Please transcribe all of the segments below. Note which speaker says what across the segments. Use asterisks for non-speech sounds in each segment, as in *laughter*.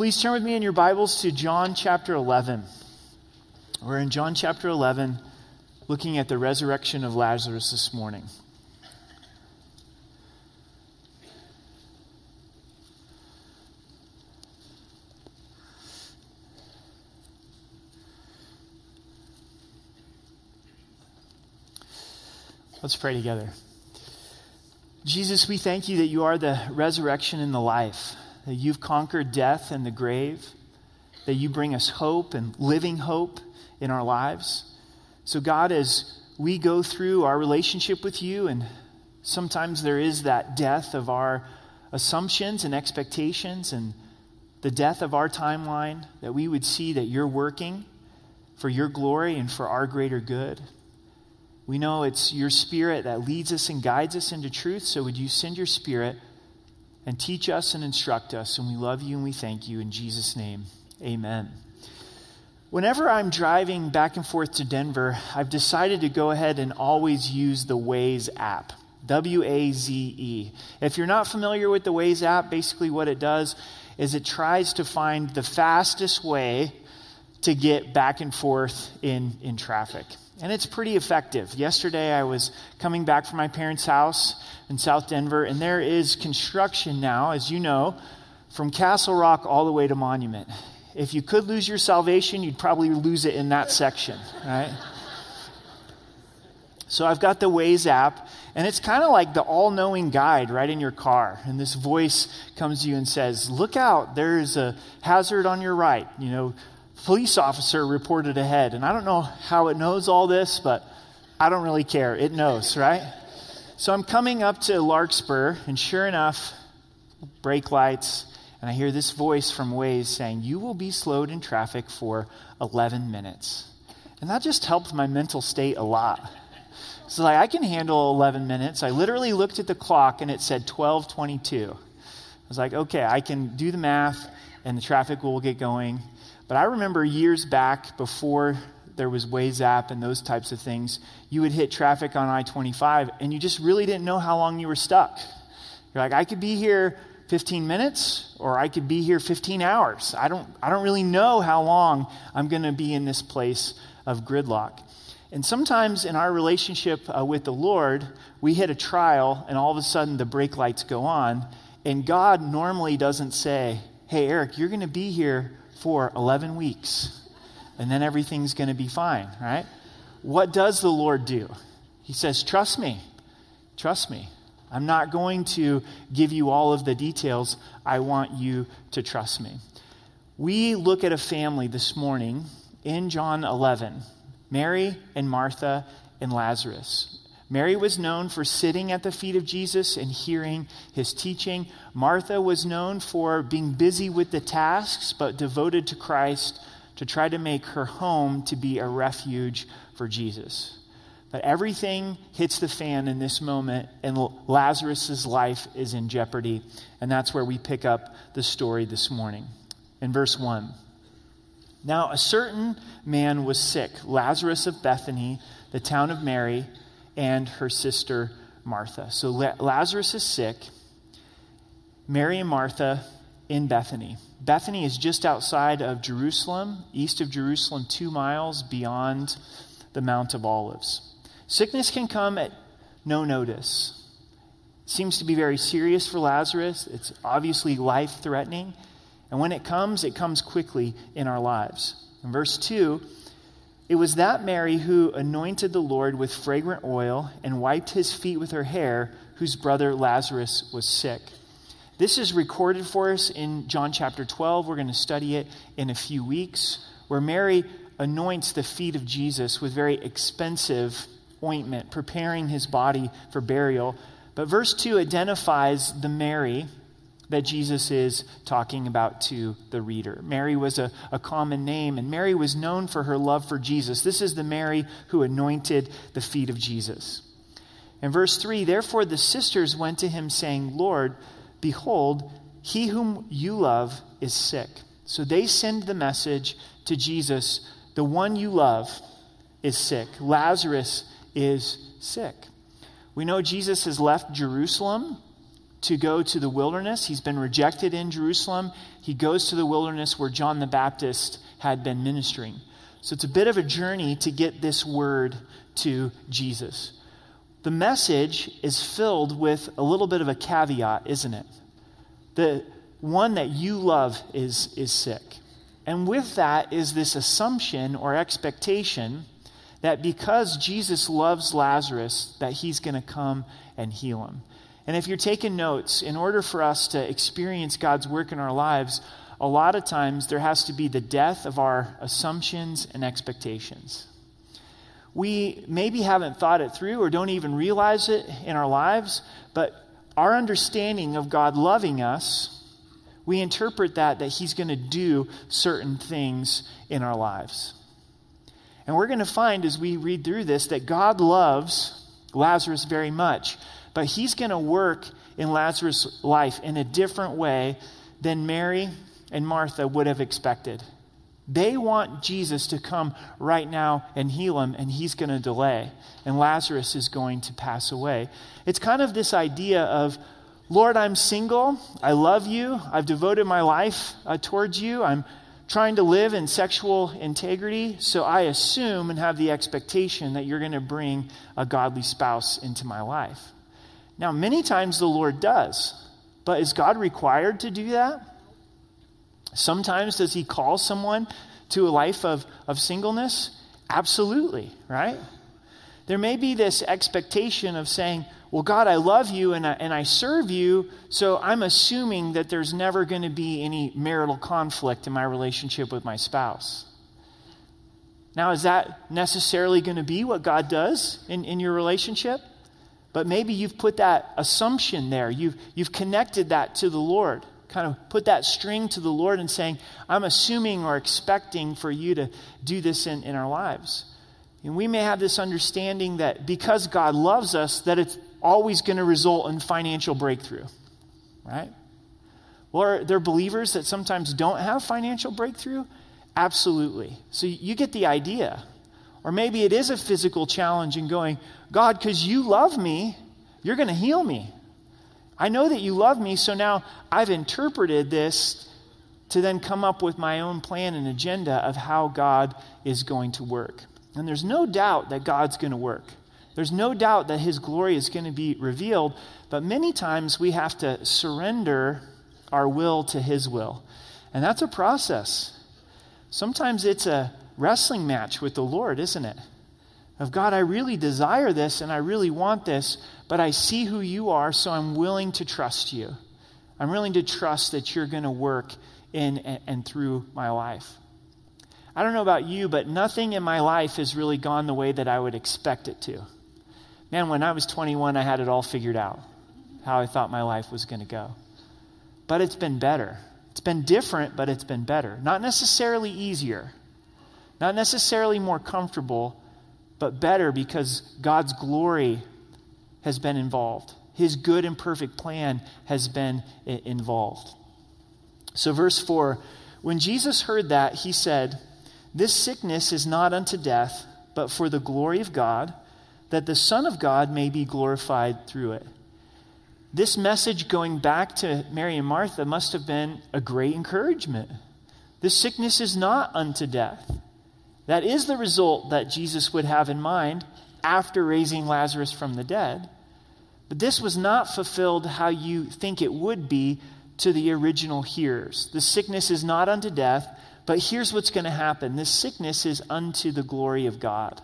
Speaker 1: Please turn with me in your Bibles to John chapter 11. We're in John chapter 11, looking at the resurrection of Lazarus this morning. Let's pray together. Jesus, we thank you that you are the resurrection and the life, that you've conquered death and the grave, that you bring us hope and living hope in our lives. So, God, as we go through our relationship with you, and sometimes there is that death of our assumptions and expectations and the death of our timeline, that we would see that you're working for your glory and for our greater good. We know it's your spirit that leads us and guides us into truth. So would you send your spirit and teach us and instruct us? And we love you and we thank you in Jesus' name. Amen. Whenever I'm driving back and forth to Denver, I've decided to go ahead and always use the Waze app. W A Z E. If you're not familiar with the Waze app, basically what it does is it tries to find the fastest way to get back and forth in, in traffic. And it's pretty effective. Yesterday, I was coming back from my parents' house in South Denver, and there is construction now, as you know, from Castle Rock all the way to Monument. If you could lose your salvation, you'd probably lose it in that section, right? So I've got the Waze app, and it's kind of like the all knowing guide right in your car. And this voice comes to you and says, Look out, there's a hazard on your right. You know, police officer reported ahead. And I don't know how it knows all this, but I don't really care. It knows, right? So I'm coming up to Larkspur, and sure enough, brake lights, and I hear this voice from Waze saying, You will be slowed in traffic for 11 minutes. And that just helped my mental state a lot. So like I can handle 11 minutes. I literally looked at the clock and it said 12:22. I was like, "Okay, I can do the math and the traffic will get going." But I remember years back before there was Waze app and those types of things, you would hit traffic on I 25 and you just really didn't know how long you were stuck. You're like, I could be here 15 minutes or I could be here 15 hours. I don't, I don't really know how long I'm going to be in this place of gridlock. And sometimes in our relationship uh, with the Lord, we hit a trial and all of a sudden the brake lights go on. And God normally doesn't say, Hey, Eric, you're going to be here for 11 weeks, and then everything's going to be fine, right? What does the Lord do? He says, Trust me. Trust me. I'm not going to give you all of the details. I want you to trust me. We look at a family this morning in John 11 Mary and Martha and Lazarus. Mary was known for sitting at the feet of Jesus and hearing his teaching. Martha was known for being busy with the tasks, but devoted to Christ to try to make her home to be a refuge for Jesus. But everything hits the fan in this moment, and Lazarus' life is in jeopardy. And that's where we pick up the story this morning. In verse 1. Now, a certain man was sick, Lazarus of Bethany, the town of Mary and her sister Martha. So Lazarus is sick. Mary and Martha in Bethany. Bethany is just outside of Jerusalem, east of Jerusalem, two miles beyond the Mount of Olives. Sickness can come at no notice. It seems to be very serious for Lazarus. It's obviously life threatening. And when it comes, it comes quickly in our lives. In verse 2, it was that Mary who anointed the Lord with fragrant oil and wiped his feet with her hair, whose brother Lazarus was sick. This is recorded for us in John chapter 12. We're going to study it in a few weeks, where Mary anoints the feet of Jesus with very expensive ointment, preparing his body for burial. But verse 2 identifies the Mary that Jesus is talking about to the reader. Mary was a, a common name, and Mary was known for her love for Jesus. This is the Mary who anointed the feet of Jesus. In verse 3, therefore the sisters went to him, saying, Lord, behold, he whom you love is sick. So they send the message to Jesus the one you love is sick. Lazarus is sick. We know Jesus has left Jerusalem to go to the wilderness. He's been rejected in Jerusalem. He goes to the wilderness where John the Baptist had been ministering. So it's a bit of a journey to get this word to Jesus. The message is filled with a little bit of a caveat, isn't it? The one that you love is, is sick. And with that is this assumption or expectation that because Jesus loves Lazarus, that he's going to come and heal him. And if you're taking notes, in order for us to experience God's work in our lives, a lot of times there has to be the death of our assumptions and expectations. We maybe haven't thought it through or don't even realize it in our lives, but our understanding of God loving us, we interpret that that He's going to do certain things in our lives. And we're going to find as we read through this that God loves Lazarus very much, but He's going to work in Lazarus' life in a different way than Mary and Martha would have expected. They want Jesus to come right now and heal him, and he's going to delay, and Lazarus is going to pass away. It's kind of this idea of, Lord, I'm single. I love you. I've devoted my life uh, towards you. I'm trying to live in sexual integrity, so I assume and have the expectation that you're going to bring a godly spouse into my life. Now, many times the Lord does, but is God required to do that? Sometimes does he call someone to a life of, of singleness? Absolutely, right? There may be this expectation of saying, Well, God, I love you and I, and I serve you, so I'm assuming that there's never going to be any marital conflict in my relationship with my spouse. Now, is that necessarily going to be what God does in, in your relationship? But maybe you've put that assumption there. You've, you've connected that to the Lord kind of put that string to the Lord and saying, I'm assuming or expecting for you to do this in, in our lives. And we may have this understanding that because God loves us, that it's always going to result in financial breakthrough, right? Well, are there believers that sometimes don't have financial breakthrough? Absolutely. So you get the idea. Or maybe it is a physical challenge in going, God, because you love me, you're going to heal me. I know that you love me, so now I've interpreted this to then come up with my own plan and agenda of how God is going to work. And there's no doubt that God's going to work. There's no doubt that His glory is going to be revealed, but many times we have to surrender our will to His will. And that's a process. Sometimes it's a wrestling match with the Lord, isn't it? Of God, I really desire this and I really want this, but I see who you are, so I'm willing to trust you. I'm willing to trust that you're going to work in and through my life. I don't know about you, but nothing in my life has really gone the way that I would expect it to. Man, when I was 21, I had it all figured out how I thought my life was going to go. But it's been better. It's been different, but it's been better. Not necessarily easier, not necessarily more comfortable, but better because God's glory has been involved. His good and perfect plan has been involved. So, verse 4 when Jesus heard that, he said, This sickness is not unto death, but for the glory of God, that the Son of God may be glorified through it. This message going back to Mary and Martha must have been a great encouragement. This sickness is not unto death. That is the result that Jesus would have in mind after raising Lazarus from the dead. But this was not fulfilled how you think it would be to the original hearers. The sickness is not unto death, but here's what's going to happen this sickness is unto the glory of God.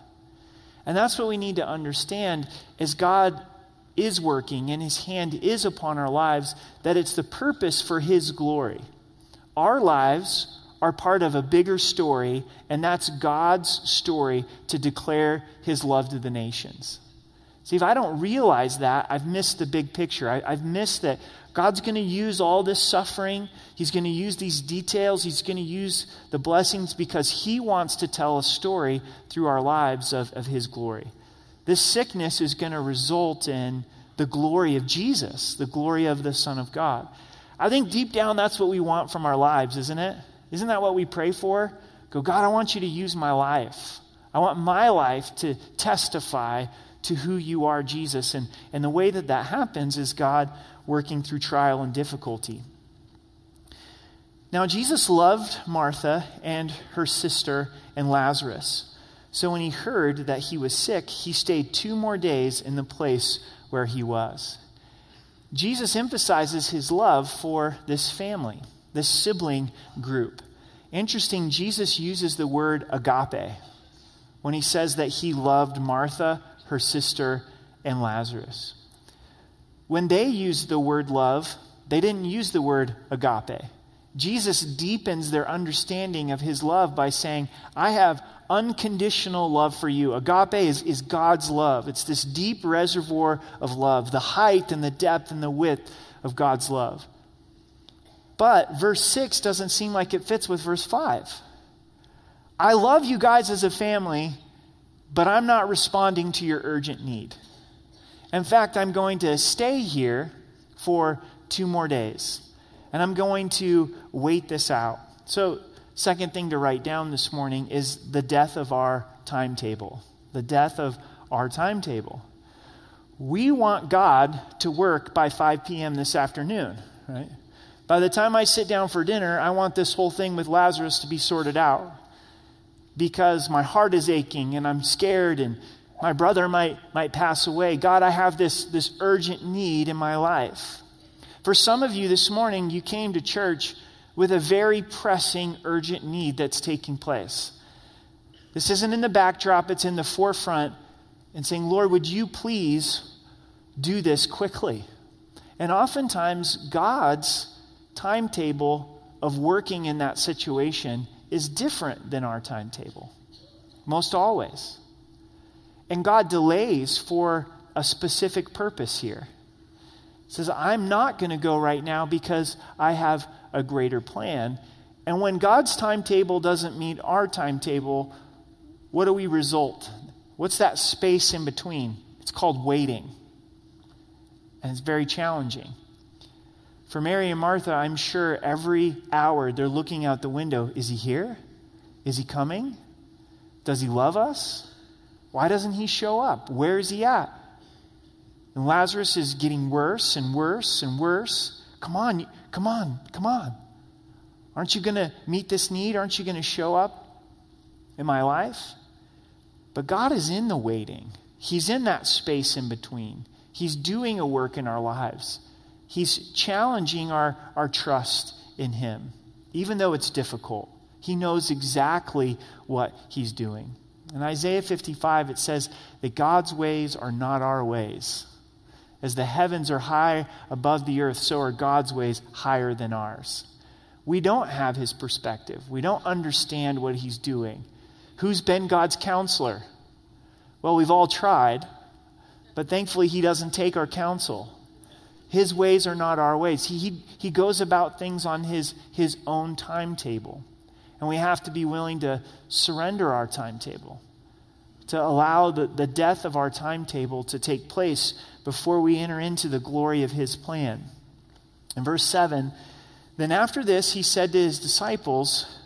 Speaker 1: And that's what we need to understand as God is working and his hand is upon our lives, that it's the purpose for his glory. Our lives are part of a bigger story, and that's God's story to declare his love to the nations. See, if I don't realize that, I've missed the big picture. I, have missed that God's going to use all this suffering. He's going to use these details. He's going to use the blessings because He wants to tell a story through our lives of, of His glory. This sickness is going to result in the glory of Jesus, the glory of the Son of God. I think deep down that's what we want from our lives, isn't it? Isn't that what we pray for? Go, God, I want you to use my life. I want my life to testify to who you are, Jesus. And, and the way that that happens is God working through trial and difficulty. Now, Jesus loved Martha and her sister and Lazarus. So when he heard that he was sick, he stayed two more days in the place where he was. Jesus emphasizes his love for this family, this sibling group. Interesting, Jesus uses the word agape when he says that he loved Martha, her sister, and Lazarus. When they used the word love, they didn't use the word agape. Jesus deepens their understanding of his love by saying, I have unconditional love for you. Agape is, is God's love. It's this deep reservoir of love, the height and the depth and the width of God's love. But verse 6 doesn't seem like it fits with verse 5. I love you guys as a family, but I'm not responding to your urgent need. In fact, I'm going to stay here for two more days, and I'm going to wait this out. So, second thing to write down this morning is the death of our timetable. The death of our timetable. We want God to work by 5 p.m. this afternoon, right? By the time I sit down for dinner, I want this whole thing with Lazarus to be sorted out because my heart is aching and I'm scared and my brother might, might pass away. God, I have this, this urgent need in my life. For some of you this morning, you came to church with a very pressing, urgent need that's taking place. This isn't in the backdrop, it's in the forefront, and saying, Lord, would you please do this quickly? And oftentimes, God's timetable of working in that situation is different than our timetable. Most always. And God delays for a specific purpose here. He says, I'm not going to go right now because I have a greater plan. And when God's timetable doesn't meet our timetable, what do we result? What's that space in between? It's called waiting. And it's very challenging. For Mary and Martha, I'm sure every hour they're looking out the window. Is he here? Is he coming? Does he love us? Why doesn't he show up? Where is he at? And Lazarus is getting worse and worse and worse. Come on, come on, come on. Aren't you going to meet this need? Aren't you going to show up in my life? But God is in the waiting, He's in that space in between. He's doing a work in our lives. He's challenging our, our trust in Him, even though it's difficult. He knows exactly what He's doing. In Isaiah 55, it says that God's ways are not our ways. As the heavens are high above the earth, so are God's ways higher than ours. We don't have his perspective. We don't understand what he's doing. Who's been God's counselor? Well, we've all tried, but thankfully he doesn't take our counsel. His ways are not our ways. He, he, he goes about things on his, his own timetable. And we have to be willing to surrender our timetable, to allow the, the death of our timetable to take place before we enter into the glory of his plan. In verse 7, then after this, he said to his disciples,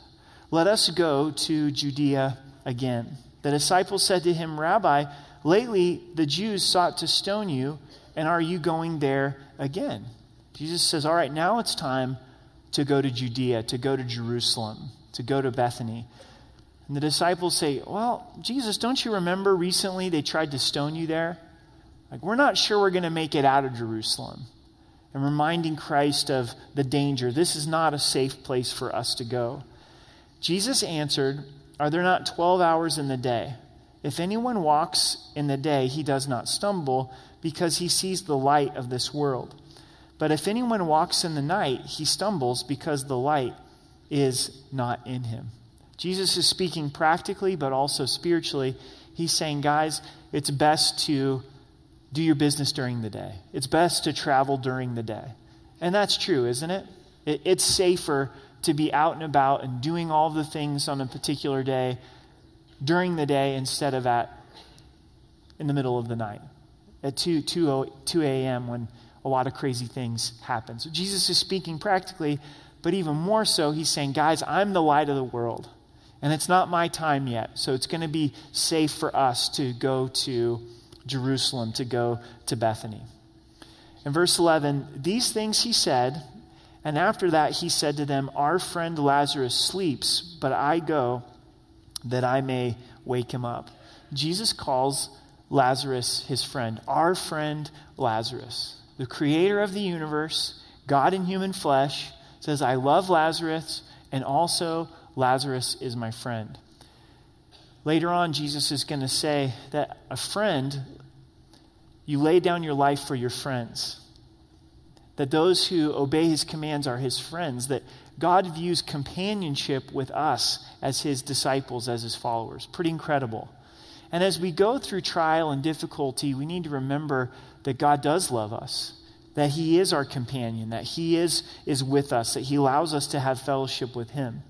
Speaker 1: Let us go to Judea again. The disciples said to him, Rabbi, lately the Jews sought to stone you, and are you going there again. Jesus says, All right, now it's time to go to Judea, to go to Jerusalem, to go to Bethany. And the disciples say, Well, Jesus, don't you remember recently they tried to stone you there? Like, we're not sure we're going to make it out of Jerusalem. And reminding Christ of the danger. This is not a safe place for us to go. Jesus answered, Are there not 12 hours in the day? If anyone walks in the day, he does not stumble because he sees the light of this world. But if anyone walks in the night, he stumbles because the light is not in him. Jesus is speaking practically, but also spiritually. He's saying, guys, it's best to do your business during the day, it's best to travel during the day. And that's true, isn't it? It's safer to be out and about and doing all the things on a particular day during the day instead of at in the middle of the night at 2, 2, 2 a.m. when a lot of crazy things happen. So Jesus is speaking practically, but even more so, he's saying, guys, I'm the light of the world. And it's not my time yet. So it's going to be safe for us to go to Jerusalem, to go to Bethany. In verse 11, these things he said, and after that he said to them, Our friend Lazarus sleeps, but I go that I may wake him up. Jesus calls Lazarus his friend, our friend Lazarus. The creator of the universe, God in human flesh, says, I love Lazarus, and also Lazarus is my friend. Later on, Jesus is going to say that a friend, you lay down your life for your friends. That those who obey his commands are his friends. That God views companionship with us as his disciples, as his followers. Pretty incredible. And as we go through trial and difficulty, we need to remember that God does love us, that he is our companion, that he is, is with us, that he allows us to have fellowship with him.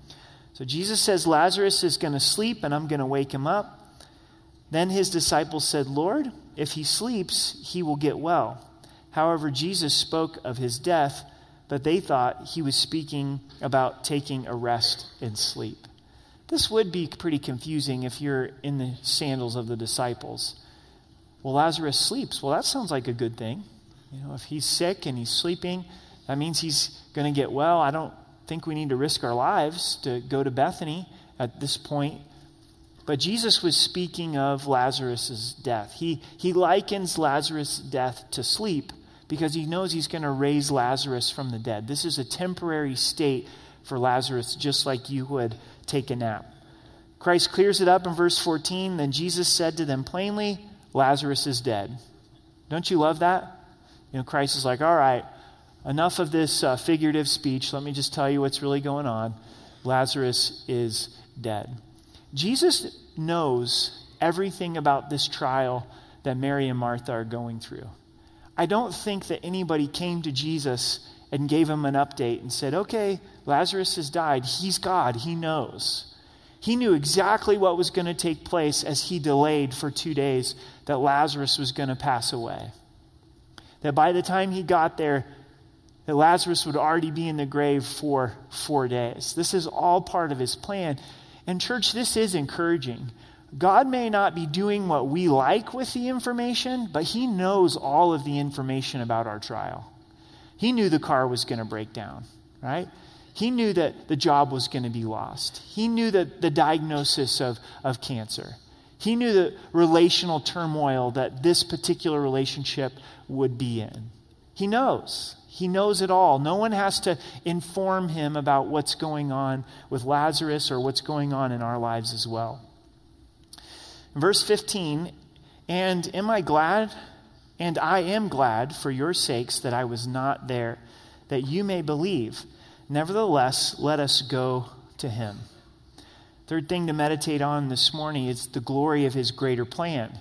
Speaker 1: So Jesus says, Lazarus is going to sleep, and I'm going to wake him up. Then his disciples said, Lord, if he sleeps, he will get well. However, Jesus spoke of his death, but they thought he was speaking about taking a rest and sleep. This would be pretty confusing if you're in the sandals of the disciples. Well, Lazarus sleeps. Well, that sounds like a good thing. You know, if he's sick and he's sleeping, that means he's going to get well. I don't think we need to risk our lives to go to Bethany at this point. But Jesus was speaking of Lazarus' death. He, he likens Lazarus' death to sleep because he knows he's going to raise Lazarus from the dead. This is a temporary state for Lazarus, just like you would take a nap. Christ clears it up in verse 14. Then Jesus said to them plainly, Lazarus is dead. Don't you love that? You know, Christ is like, all right, enough of this uh, figurative speech. Let me just tell you what's really going on. Lazarus is dead. Jesus knows everything about this trial that Mary and Martha are going through. I don't think that anybody came to Jesus and gave him an update and said, okay, Lazarus has died. He's God. He knows. He knew exactly what was going to take place as he delayed for two days that Lazarus was going to pass away. That by the time he got there, that Lazarus would already be in the grave for four days. This is all part of his plan. And, church, this is encouraging. God may not be doing what we like with the information, but he knows all of the information about our trial. He knew the car was going to break down, right? He knew that the job was going to be lost. He knew that the diagnosis of, of cancer. He knew the relational turmoil that this particular relationship would be in. He knows. He knows it all. No one has to inform him about what's going on with Lazarus or what's going on in our lives as well. Verse 15, and am I glad? And I am glad for your sakes that I was not there, that you may believe. Nevertheless, let us go to him. Third thing to meditate on this morning is the glory of his greater plan.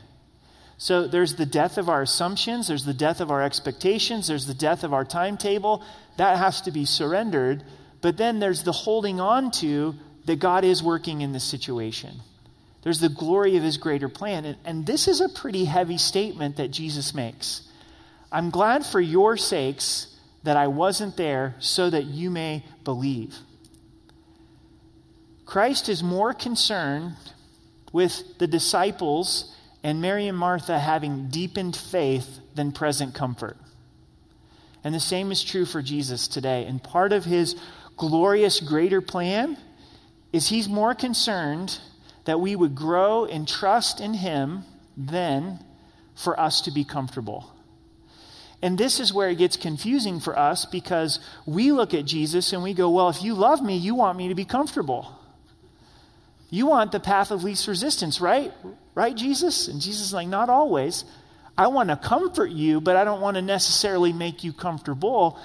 Speaker 1: So there's the death of our assumptions, there's the death of our expectations, there's the death of our timetable. That has to be surrendered. But then there's the holding on to that God is working in this situation. There's the glory of his greater plan. And, and this is a pretty heavy statement that Jesus makes. I'm glad for your sakes that I wasn't there so that you may believe. Christ is more concerned with the disciples and Mary and Martha having deepened faith than present comfort. And the same is true for Jesus today. And part of his glorious greater plan is he's more concerned that we would grow in trust in him then for us to be comfortable. And this is where it gets confusing for us because we look at Jesus and we go, Well, if you love me, you want me to be comfortable. You want the path of least resistance, right? Right, Jesus? And Jesus is like, Not always. I want to comfort you, but I don't want to necessarily make you comfortable.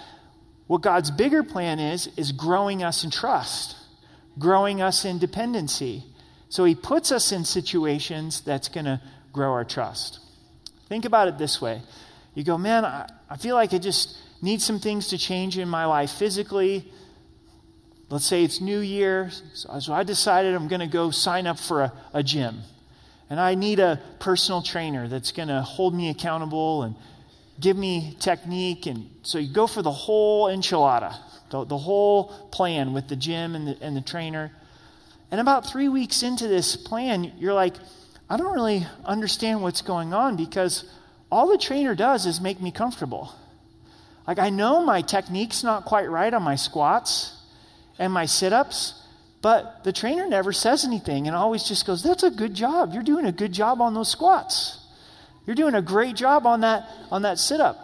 Speaker 1: What God's bigger plan is, is growing us in trust, growing us in dependency. So he puts us in situations that's going to grow our trust. Think about it this way you go, man, I, I feel like I just need some things to change in my life physically, let's say it's New Year, so I decided I'm going to go sign up for a, a gym. And I need a personal trainer that's going to hold me accountable and give me technique. And so you go for the whole enchilada, the, the whole plan with the gym and the, and the trainer. And about three weeks into this plan, you're like, I don't really understand what's going on because all the trainer does is make me comfortable. Like, I know my technique's not quite right on my squats and my sit ups, but the trainer never says anything and always just goes, That's a good job. You're doing a good job on those squats. You're doing a great job on that, on that sit up.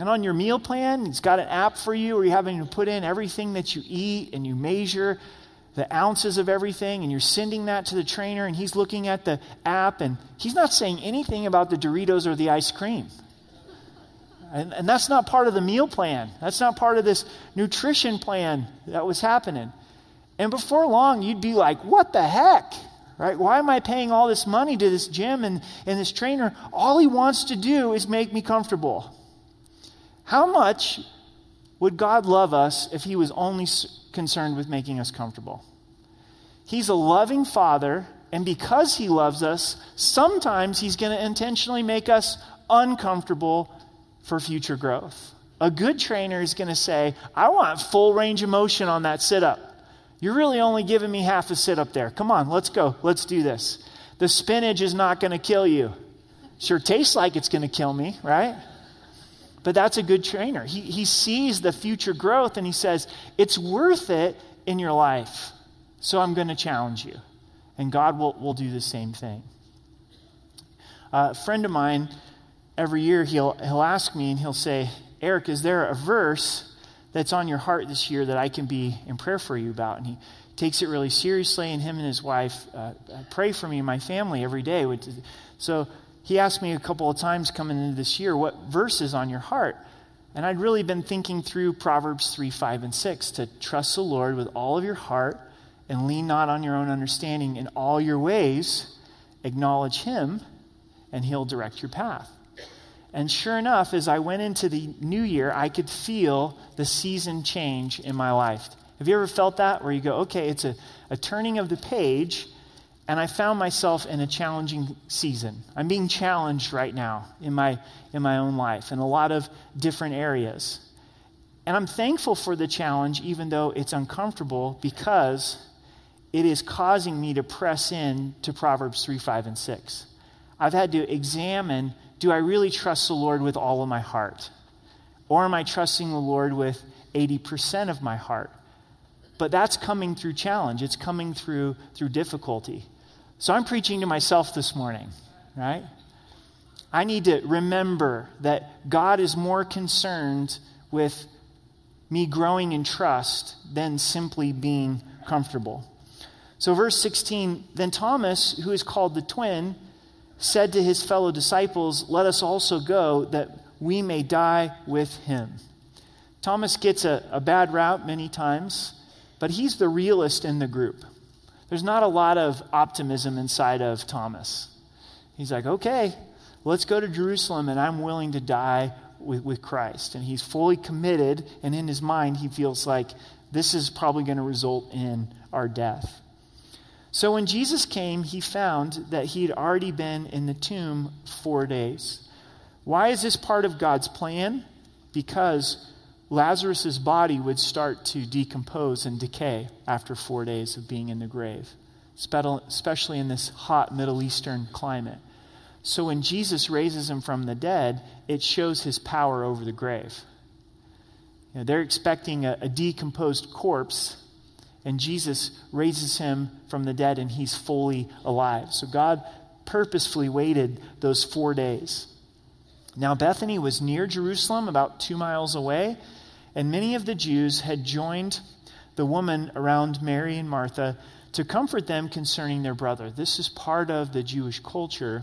Speaker 1: And on your meal plan, he's got an app for you where you're having to put in everything that you eat and you measure the ounces of everything and you're sending that to the trainer and he's looking at the app and he's not saying anything about the Doritos or the ice cream. And, and that's not part of the meal plan. That's not part of this nutrition plan that was happening. And before long, you'd be like, what the heck? Right? Why am I paying all this money to this gym and, and this trainer? All he wants to do is make me comfortable. How much would God love us if he was only concerned with making us comfortable? He's a loving father, and because he loves us, sometimes he's going to intentionally make us uncomfortable for future growth. A good trainer is going to say, I want full range of motion on that sit up. You're really only giving me half a sit up there. Come on, let's go. Let's do this. The spinach is not going to kill you. Sure tastes like it's going to kill me, right? But that's a good trainer. He, he sees the future growth and he says, It's worth it in your life. So I'm going to challenge you. And God will, will do the same thing. A friend of mine, every year, he'll, he'll ask me and he'll say, Eric, is there a verse that's on your heart this year that I can be in prayer for you about. And he takes it really seriously, and him and his wife uh, pray for me and my family every day. So he asked me a couple of times coming into this year, what verse is on your heart? And I'd really been thinking through Proverbs 3, 5, and 6 to trust the Lord with all of your heart and lean not on your own understanding. In all your ways, acknowledge him, and he'll direct your path. And sure enough, as I went into the new year, I could feel the season change in my life. Have you ever felt that? Where you go, okay, it's a, a turning of the page, and I found myself in a challenging season. I'm being challenged right now in my, in my own life in a lot of different areas. And I'm thankful for the challenge, even though it's uncomfortable, because it is causing me to press in to Proverbs 3, 5, and 6. I've had to examine do I really trust the Lord with all of my heart? Or am I trusting the Lord with 80% of my heart? But that's coming through challenge. It's coming through through difficulty. So I'm preaching to myself this morning, right? I need to remember that God is more concerned with me growing in trust than simply being comfortable. So, verse 16 then Thomas, who is called the twin, said to his fellow disciples, Let us also go that we may die with him. Thomas gets a, a bad route many times, but he's the realist in the group. There's not a lot of optimism inside of Thomas. He's like, okay, let's go to Jerusalem, and I'm willing to die with, with Christ. And he's fully committed, and in his mind, he feels like this is probably going to result in our death. So when Jesus came, he found that he had already been in the tomb four days. Why is this part of God's plan? Because Lazarus' body would start to decompose and decay after four days of being in the grave, especially in this hot Middle Eastern climate. So when Jesus raises him from the dead, it shows his power over the grave. You know, they're expecting a, a decomposed corpse and Jesus raises him from the dead and he's fully alive. So God purposefully waited those four days. Now, Bethany was near Jerusalem, about two miles away, and many of the Jews had joined the woman around Mary and Martha to comfort them concerning their brother. This is part of the Jewish culture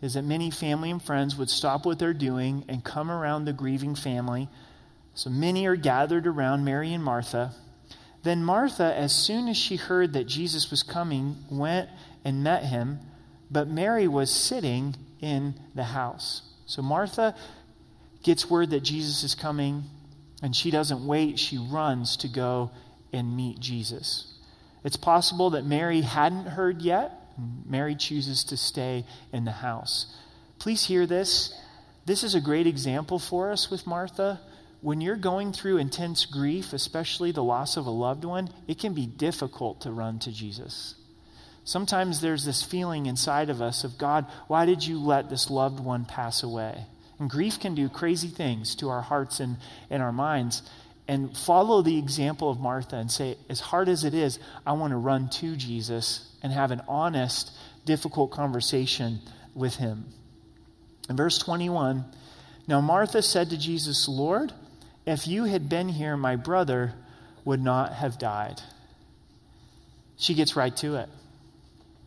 Speaker 1: is that many family and friends would stop what they're doing and come around the grieving family. So many are gathered around Mary and Martha. Then Martha, as soon as she heard that Jesus was coming, went and met him, but Mary was sitting in the house. So Martha gets word that Jesus is coming, and she doesn't wait. She runs to go and meet Jesus. It's possible that Mary hadn't heard yet. Mary chooses to stay in the house. Please hear this. This is a great example for us with Martha when you're going through intense grief, especially the loss of a loved one, it can be difficult to run to Jesus. Sometimes there's this feeling inside of us of God, why did you let this loved one pass away? And grief can do crazy things to our hearts and, and our minds. And follow the example of Martha and say, as hard as it is, I want to run to Jesus and have an honest, difficult conversation with him. In verse 21, now Martha said to Jesus, Lord, if you had been here, my brother would not have died. She gets right to it.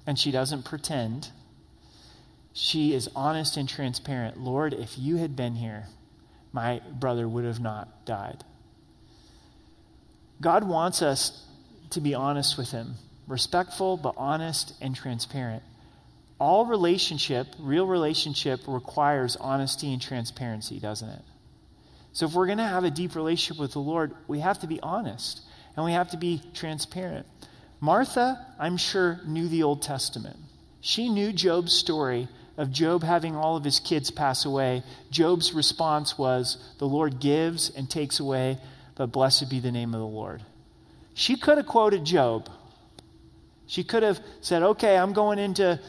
Speaker 1: And she doesn't pretend. She is honest and transparent. Lord, if you had been here, my brother would have not died. God wants us to be honest with Him, respectful, but honest and transparent. All relationship, real relationship, requires honesty and transparency, doesn't it? So if we're going to have a deep relationship with the Lord, we have to be honest and we have to be transparent. Martha, I'm sure, knew the Old Testament. She knew Job's story of Job having all of his kids pass away. Job's response was, The Lord gives and takes away, but blessed be the name of the Lord. She could have quoted Job. She could have said, Okay, I'm going into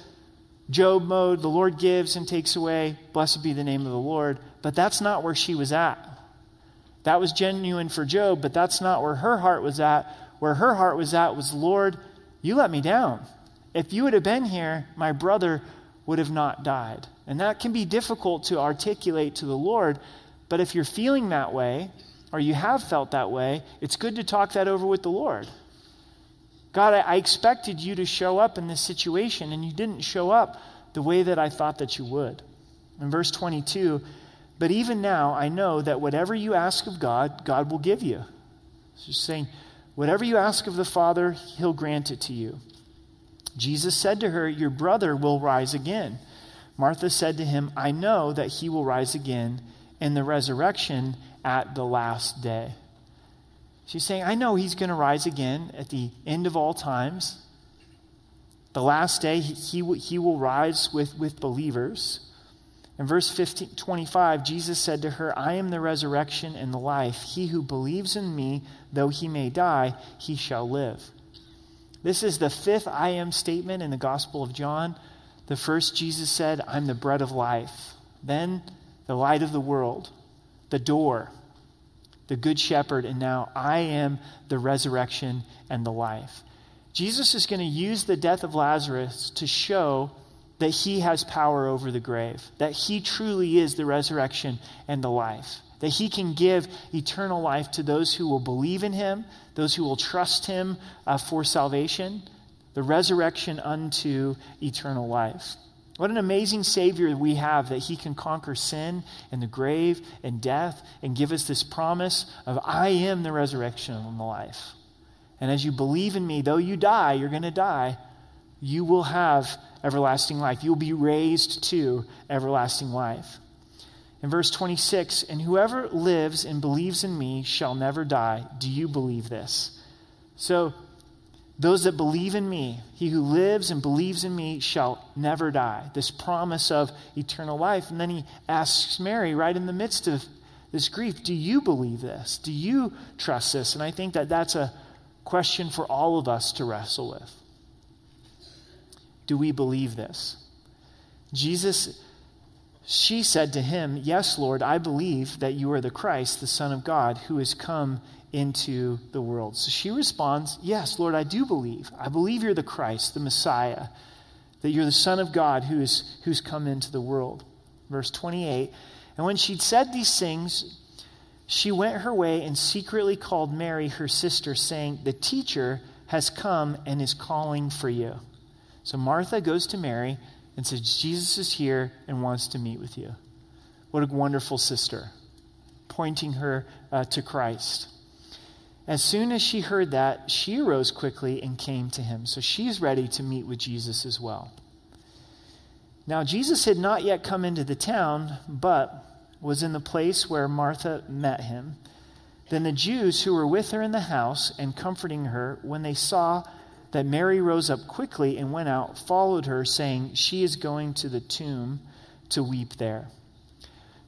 Speaker 1: Job mode. The Lord gives and takes away. Blessed be the name of the Lord. But that's not where she was at. That was genuine for Job, but that's not where her heart was at. Where her heart was at was, Lord, you let me down. If you would have been here, my brother would have not died. And that can be difficult to articulate to the Lord, but if you're feeling that way, or you have felt that way, it's good to talk that over with the Lord. God, I, I expected you to show up in this situation, and you didn't show up the way that I thought that you would. In verse 22, but even now I know that whatever you ask of God, God will give you. It's just saying, whatever you ask of the Father, he'll grant it to you. Jesus said to her, Your brother will rise again. Martha said to him, I know that he will rise again in the resurrection at the last day. She's saying, I know he's going to rise again at the end of all times. The last day, he, he, he will rise with, with believers. In verse 15, 25, Jesus said to her, I am the resurrection and the life. He who believes in me, though he may die, he shall live. This is the fifth I am statement in the Gospel of John. The first, Jesus said, I'm the bread of life. Then, the light of the world, the door, the good shepherd, and now I am the resurrection and the life. Jesus is going to use the death of Lazarus to show that he has power over the grave, that he truly is the resurrection and the life, that he can give eternal life to those who will believe in him, those who will trust him uh, for salvation, the resurrection unto eternal life. What an amazing Savior we have that He can conquer sin and the grave and death and give us this promise of, I am the resurrection and the life. And as you believe in me, though you die, you're going to die, you will have everlasting life. You'll be raised to everlasting life. In verse 26, and whoever lives and believes in me shall never die. Do you believe this? So, those that believe in me, he who lives and believes in me shall never die. This promise of eternal life. And then he asks Mary, right in the midst of this grief, Do you believe this? Do you trust this? And I think that that's a question for all of us to wrestle with. Do we believe this? Jesus, she said to him, Yes, Lord, I believe that you are the Christ, the Son of God, who has come into the world. So she responds, Yes, Lord, I do believe. I believe you're the Christ, the Messiah, that you're the Son of God who is, who's come into the world. Verse 28 And when she'd said these things, she went her way and secretly called Mary, her sister, saying, The teacher has come and is calling for you. So Martha goes to Mary and says, Jesus is here and wants to meet with you. What a wonderful sister, pointing her uh, to Christ. As soon as she heard that, she arose quickly and came to him. So she's ready to meet with Jesus as well. Now, Jesus had not yet come into the town, but was in the place where Martha met him. Then the Jews who were with her in the house and comforting her, when they saw that Mary rose up quickly and went out, followed her, saying, She is going to the tomb to weep there.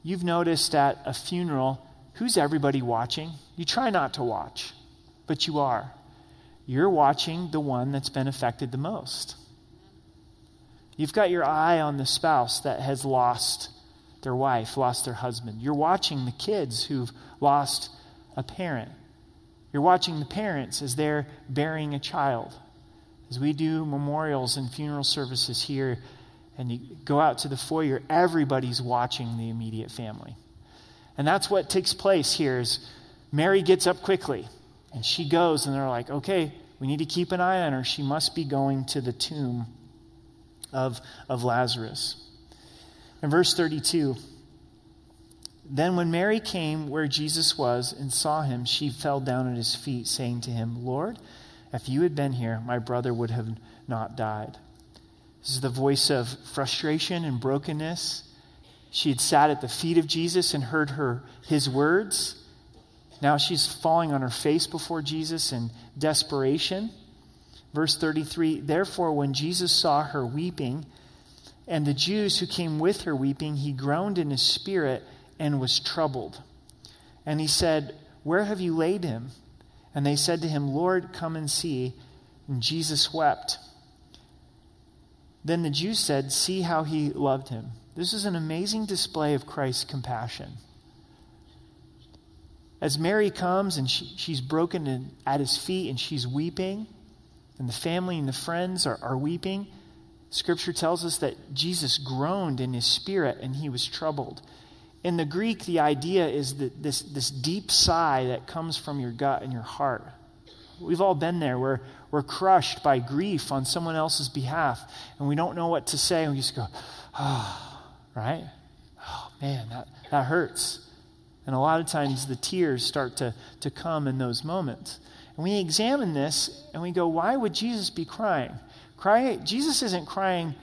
Speaker 1: You've noticed at a funeral, who's everybody watching? You try not to watch, but you are. You're watching the one that's been affected the most. You've got your eye on the spouse that has lost their wife, lost their husband. You're watching the kids who've lost a parent. You're watching the parents as they're burying a child. As we do memorials and funeral services here, and you go out to the foyer, everybody's watching the immediate family. And that's what takes place here is Mary gets up quickly and she goes and they're like, okay, we need to keep an eye on her. She must be going to the tomb of, of Lazarus. In verse 32, then when Mary came where Jesus was and saw him, she fell down at his feet, saying to him, Lord, if you had been here, my brother would have not died. This is the voice of frustration and brokenness. She had sat at the feet of Jesus and heard her his words. Now she's falling on her face before Jesus in desperation. Verse 33 Therefore, when Jesus saw her weeping, and the Jews who came with her weeping, he groaned in his spirit and was troubled. And he said, Where have you laid him? And they said to him, Lord, come and see. And Jesus wept. Then the Jews said, See how he loved him. This is an amazing display of Christ's compassion. As Mary comes and she, she's broken in, at his feet and she's weeping, and the family and the friends are, are weeping, Scripture tells us that Jesus groaned in his spirit and he was troubled. In the Greek, the idea is that this, this deep sigh that comes from your gut and your heart. We've all been there where we're crushed by grief on someone else's behalf and we don't know what to say. And we just go, oh, right? Oh, man, that, that hurts. And a lot of times the tears start to, to come in those moments. And we examine this and we go, why would Jesus be crying? Cry, Jesus isn't crying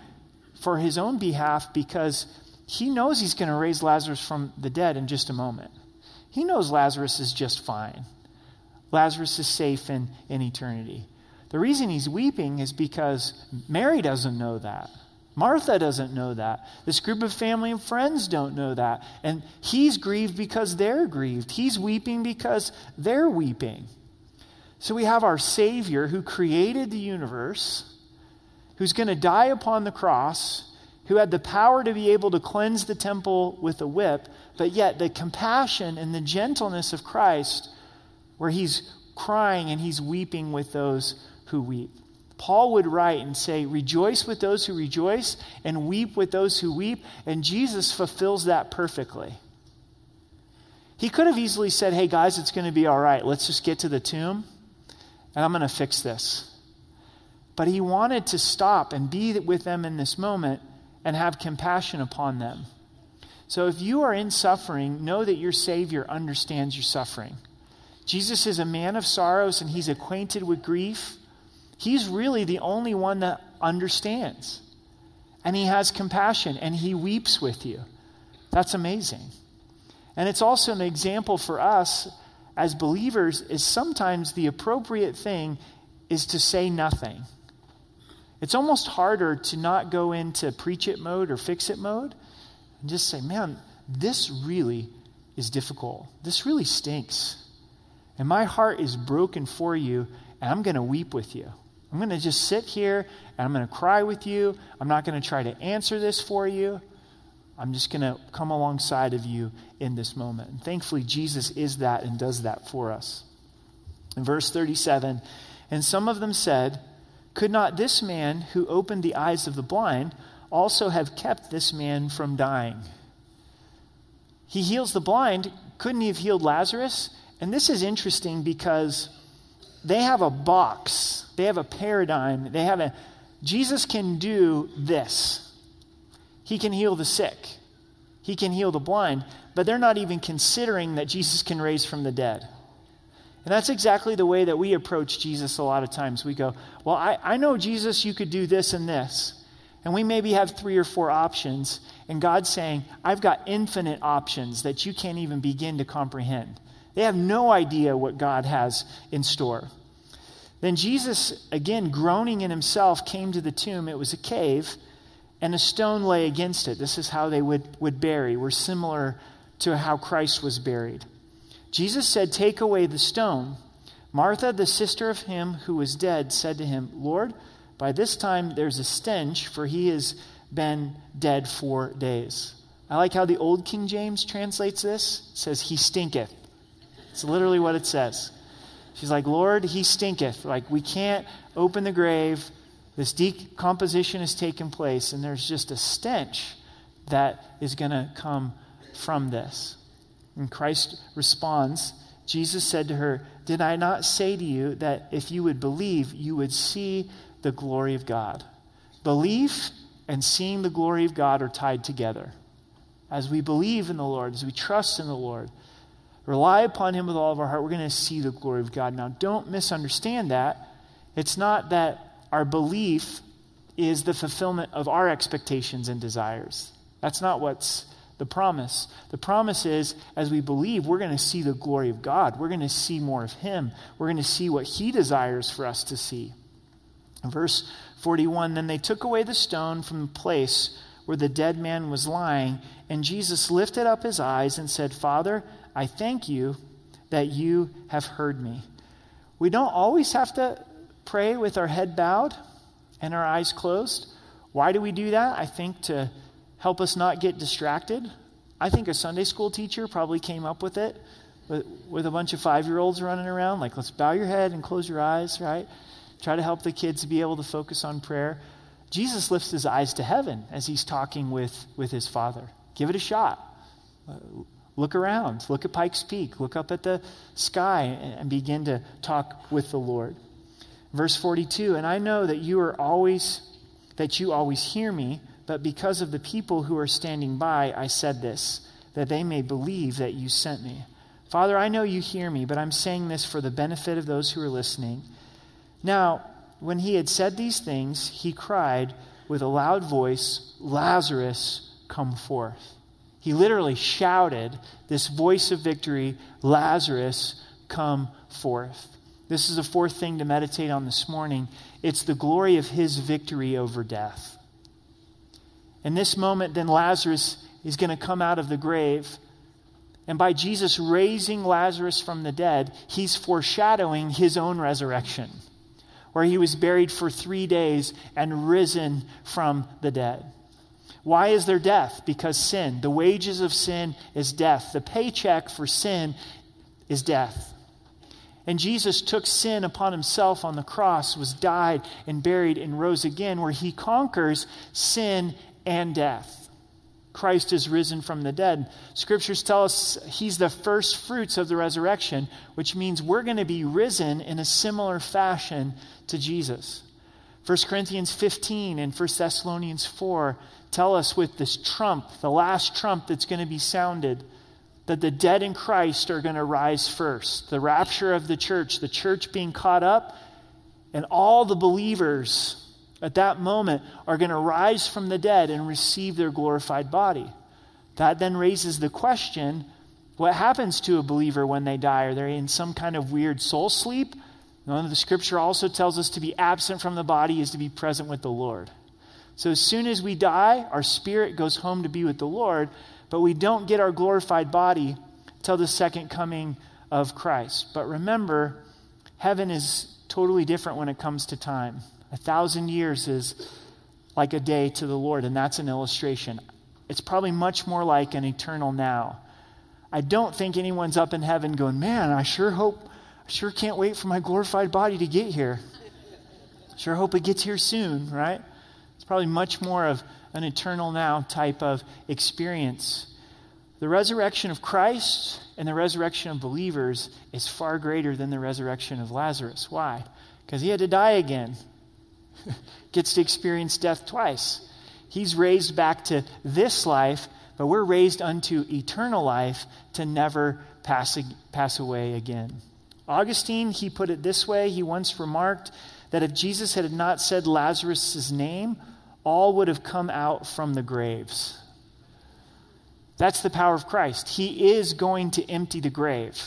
Speaker 1: for his own behalf because he knows he's going to raise Lazarus from the dead in just a moment. He knows Lazarus is just fine. Lazarus is safe in, in eternity. The reason he's weeping is because Mary doesn't know that. Martha doesn't know that. This group of family and friends don't know that. And he's grieved because they're grieved. He's weeping because they're weeping. So we have our Savior who created the universe, who's going to die upon the cross, who had the power to be able to cleanse the temple with a whip, but yet the compassion and the gentleness of Christ, where he's crying and he's weeping with those who weep. Paul would write and say, Rejoice with those who rejoice and weep with those who weep. And Jesus fulfills that perfectly. He could have easily said, Hey, guys, it's going to be all right. Let's just get to the tomb and I'm going to fix this. But he wanted to stop and be with them in this moment and have compassion upon them. So if you are in suffering, know that your Savior understands your suffering. Jesus is a man of sorrows and he's acquainted with grief. He's really the only one that understands. And he has compassion and he weeps with you. That's amazing. And it's also an example for us as believers is sometimes the appropriate thing is to say nothing. It's almost harder to not go into preach it mode or fix it mode and just say, man, this really is difficult. This really stinks. And my heart is broken for you, and I'm going to weep with you. I'm going to just sit here and I'm going to cry with you. I'm not going to try to answer this for you. I'm just going to come alongside of you in this moment. And thankfully, Jesus is that and does that for us. In verse 37, and some of them said, Could not this man who opened the eyes of the blind also have kept this man from dying? He heals the blind. Couldn't he have healed Lazarus? And this is interesting because they have a box, they have a paradigm, they have a Jesus can do this. He can heal the sick. He can heal the blind, but they're not even considering that Jesus can raise from the dead. And that's exactly the way that we approach Jesus a lot of times. We go, Well, I, I know, Jesus, you could do this and this. And we maybe have three or four options. And God's saying, I've got infinite options that you can't even begin to comprehend. They have no idea what God has in store. Then Jesus, again, groaning in himself, came to the tomb. It was a cave, and a stone lay against it. This is how they would, would bury. We're similar to how Christ was buried. Jesus said, Take away the stone. Martha, the sister of him who was dead, said to him, Lord, by this time there's a stench, for he has been dead four days. I like how the Old King James translates this. It says, He stinketh. It's literally what it says. She's like, Lord, He stinketh. Like, we can't open the grave. This decomposition has taken place, and there's just a stench that is going to come from this. And Christ responds Jesus said to her, Did I not say to you that if you would believe, you would see the glory of God? Belief and seeing the glory of God are tied together. As we believe in the Lord, as we trust in the Lord, rely upon Him with all of our heart, we're going to see the glory of God. Now, don't misunderstand that. It's not that our belief is the fulfillment of our expectations and desires. That's not what's the promise. The promise is, as we believe, we're going to see the glory of God. We're going to see more of Him. We're going to see what He desires for us to see. In verse 41 Then they took away the stone from the place where the dead man was lying, and Jesus lifted up his eyes and said, Father, I thank you that you have heard me. We don't always have to pray with our head bowed and our eyes closed. Why do we do that? I think to help us not get distracted. I think a Sunday school teacher probably came up with it with, with a bunch of five year olds running around, like, let's bow your head and close your eyes, right? Try to help the kids be able to focus on prayer. Jesus lifts his eyes to heaven as he's talking with, with his father. Give it a shot. Look around. Look at Pikes Peak. Look up at the sky and, and begin to talk with the Lord. Verse 42 And I know that you are always, that you always hear me but because of the people who are standing by, I said this, that they may believe that you sent me. Father, I know you hear me, but I'm saying this for the benefit of those who are listening. Now, when he had said these things, he cried with a loud voice, Lazarus, come forth. He literally shouted this voice of victory, Lazarus, come forth. This is a fourth thing to meditate on this morning. It's the glory of his victory over death. In this moment, then Lazarus is going to come out of the grave. And by Jesus raising Lazarus from the dead, he's foreshadowing his own resurrection, where he was buried for three days and risen from the dead. Why is there death? Because sin. The wages of sin is death. The paycheck for sin is death. And Jesus took sin upon himself on the cross, was died and buried and rose again, where he conquers sin and death. Christ is risen from the dead. Scriptures tell us he's the first fruits of the resurrection, which means we're going to be risen in a similar fashion to Jesus. 1 Corinthians 15 and 1 Thessalonians 4 tell us with this trump, the last trump that's going to be sounded, that the dead in Christ are going to rise first. The rapture of the church, the church being caught up, and all the believers at that moment are going to rise from the dead and receive their glorified body. That then raises the question what happens to a believer when they die? Are they in some kind of weird soul sleep? No, the scripture also tells us to be absent from the body is to be present with the Lord. So as soon as we die, our spirit goes home to be with the Lord, but we don't get our glorified body till the second coming of Christ. But remember, heaven is totally different when it comes to time. A thousand years is like a day to the Lord, and that's an illustration. It's probably much more like an eternal now. I don't think anyone's up in heaven going, man, I sure hope, I sure can't wait for my glorified body to get here. Sure hope it gets here soon, right? It's probably much more of an eternal now type of experience. The resurrection of Christ and the resurrection of believers is far greater than the resurrection of Lazarus. Why? Because he had to die again. *laughs* gets to experience death twice. He's raised back to this life, but we're raised unto eternal life to never pass, pass away again. Augustine, he put it this way. He once remarked that if Jesus had not said Lazarus' name, all would have come out from the graves. That's the power of Christ. He is going to empty the grave.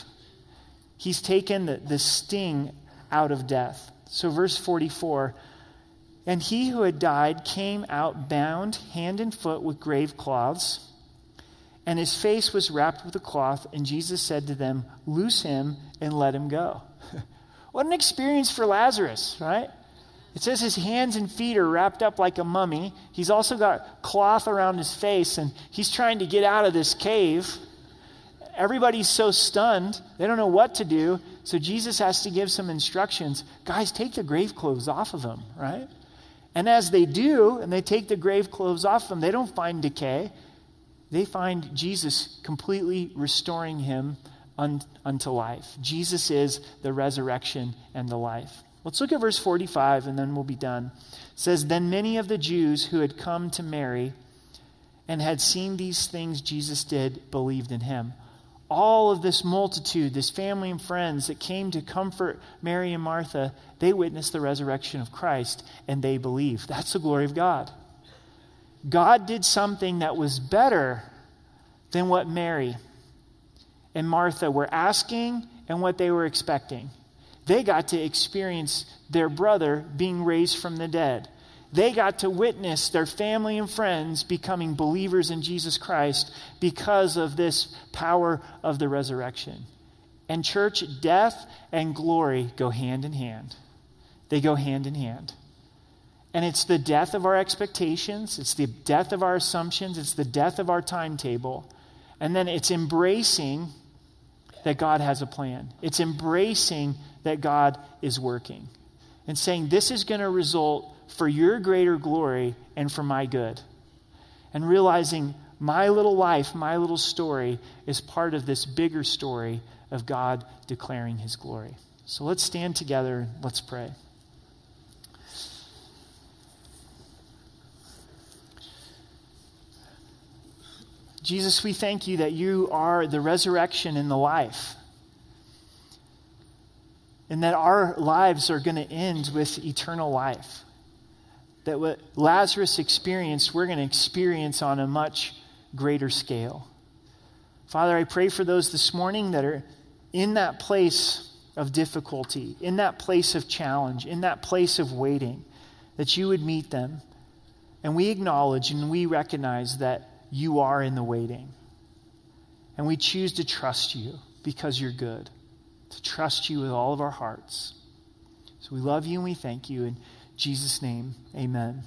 Speaker 1: He's taken the, the sting out of death. So, verse 44 and he who had died came out bound hand and foot with grave cloths, and his face was wrapped with a cloth. And Jesus said to them, Loose him and let him go. *laughs* what an experience for Lazarus, right? It says his hands and feet are wrapped up like a mummy. He's also got cloth around his face, and he's trying to get out of this cave. Everybody's so stunned, they don't know what to do. So Jesus has to give some instructions. Guys, take the grave clothes off of him, right? And as they do, and they take the grave clothes off of him, they don't find decay. They find Jesus completely restoring him un- unto life. Jesus is the resurrection and the life. Let's look at verse 45 and then we'll be done. It says, Then many of the Jews who had come to Mary and had seen these things Jesus did believed in him. All of this multitude, this family and friends that came to comfort Mary and Martha, they witnessed the resurrection of Christ and they believed. That's the glory of God. God did something that was better than what Mary and Martha were asking and what they were expecting they got to experience their brother being raised from the dead. They got to witness their family and friends becoming believers in Jesus Christ because of this power of the resurrection. And, church, death and glory go hand in hand. They go hand in hand. And it's the death of our expectations, it's the death of our assumptions, it's the death of our timetable. And then it's embracing that God has a plan. It's embracing that God is working and saying, This is going to result for your greater glory and for my good. And realizing my little life, my little story, is part of this bigger story of God declaring his glory. So let's stand together. Let's pray. Jesus, we thank you that you are the resurrection and the life and that our lives are going to end with eternal life. That what Lazarus experienced, we're going to experience on a much greater scale. Father, I pray for those this morning that are in that place of difficulty, in that place of challenge, in that place of waiting, that you would meet them. And we acknowledge and we recognize that you are in the waiting. And we choose to trust you because you're good to trust you with all of our hearts. So we love you and we thank you. In Jesus' name, amen.